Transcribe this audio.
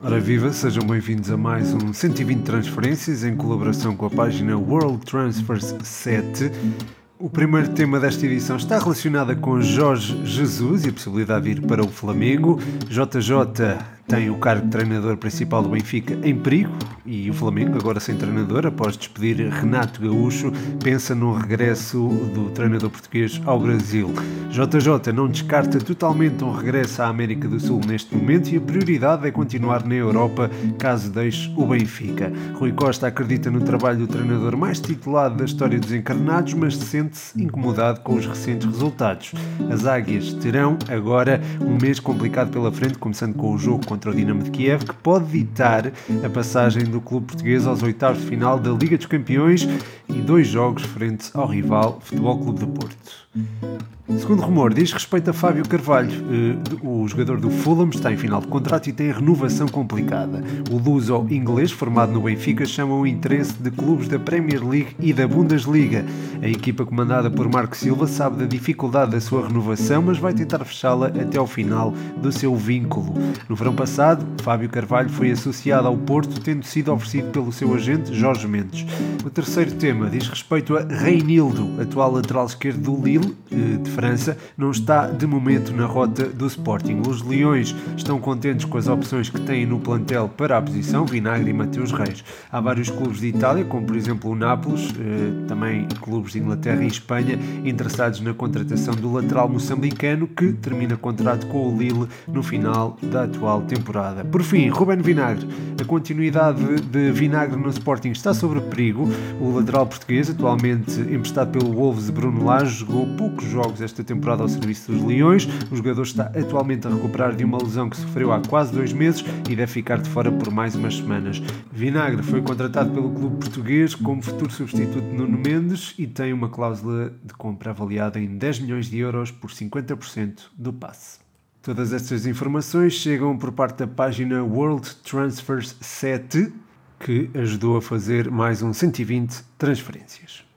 Ora viva, sejam bem-vindos a mais um 120 transferências em colaboração com a página World Transfers 7. O primeiro tema desta edição está relacionado com Jorge Jesus e a possibilidade de ir para o Flamengo. JJ tem o cargo de treinador principal do Benfica em perigo e o Flamengo, agora sem treinador, após despedir Renato Gaúcho, pensa no regresso do treinador português ao Brasil. JJ não descarta totalmente um regresso à América do Sul neste momento e a prioridade é continuar na Europa caso deixe o Benfica. Rui Costa acredita no trabalho do treinador mais titulado da história dos encarnados, mas sente-se incomodado com os recentes resultados. As Águias terão agora um mês complicado pela frente, começando com o jogo contra contra o Dinamo de Kiev, que pode ditar a passagem do clube português aos oitavos de final da Liga dos Campeões e dois jogos frente ao rival Futebol Clube de Porto. Segundo rumor, diz respeito a Fábio Carvalho. Eh, o jogador do Fulham está em final de contrato e tem renovação complicada. O luso inglês, formado no Benfica, chama o interesse de clubes da Premier League e da Bundesliga. A equipa comandada por Marco Silva sabe da dificuldade da sua renovação, mas vai tentar fechá-la até ao final do seu vínculo. No verão passado, Fábio Carvalho foi associado ao Porto, tendo sido oferecido pelo seu agente Jorge Mendes. O terceiro tema diz respeito a Reinildo, atual lateral esquerdo do Lille, eh, de França, não está de momento na rota do Sporting. Os Leões estão contentes com as opções que têm no plantel para a posição, Vinagre e Mateus Reis. Há vários clubes de Itália, como por exemplo o Nápoles, eh, também clubes de Inglaterra e Espanha, interessados na contratação do lateral moçambicano que termina contrato com o Lille no final da atual temporada. Por fim, Ruben Vinagre. A continuidade de Vinagre no Sporting está sob perigo. O lateral português, atualmente emprestado pelo Wolves Bruno Lage, jogou poucos jogos esta temporada ao serviço dos Leões. O jogador está atualmente a recuperar de uma lesão que sofreu há quase dois meses e deve ficar de fora por mais umas semanas. Vinagre foi contratado pelo clube português como futuro substituto de Nuno Mendes e tem uma cláusula de compra avaliada em 10 milhões de euros por 50% do passe. Todas estas informações chegam por parte da página World Transfers 7, que ajudou a fazer mais um 120 transferências.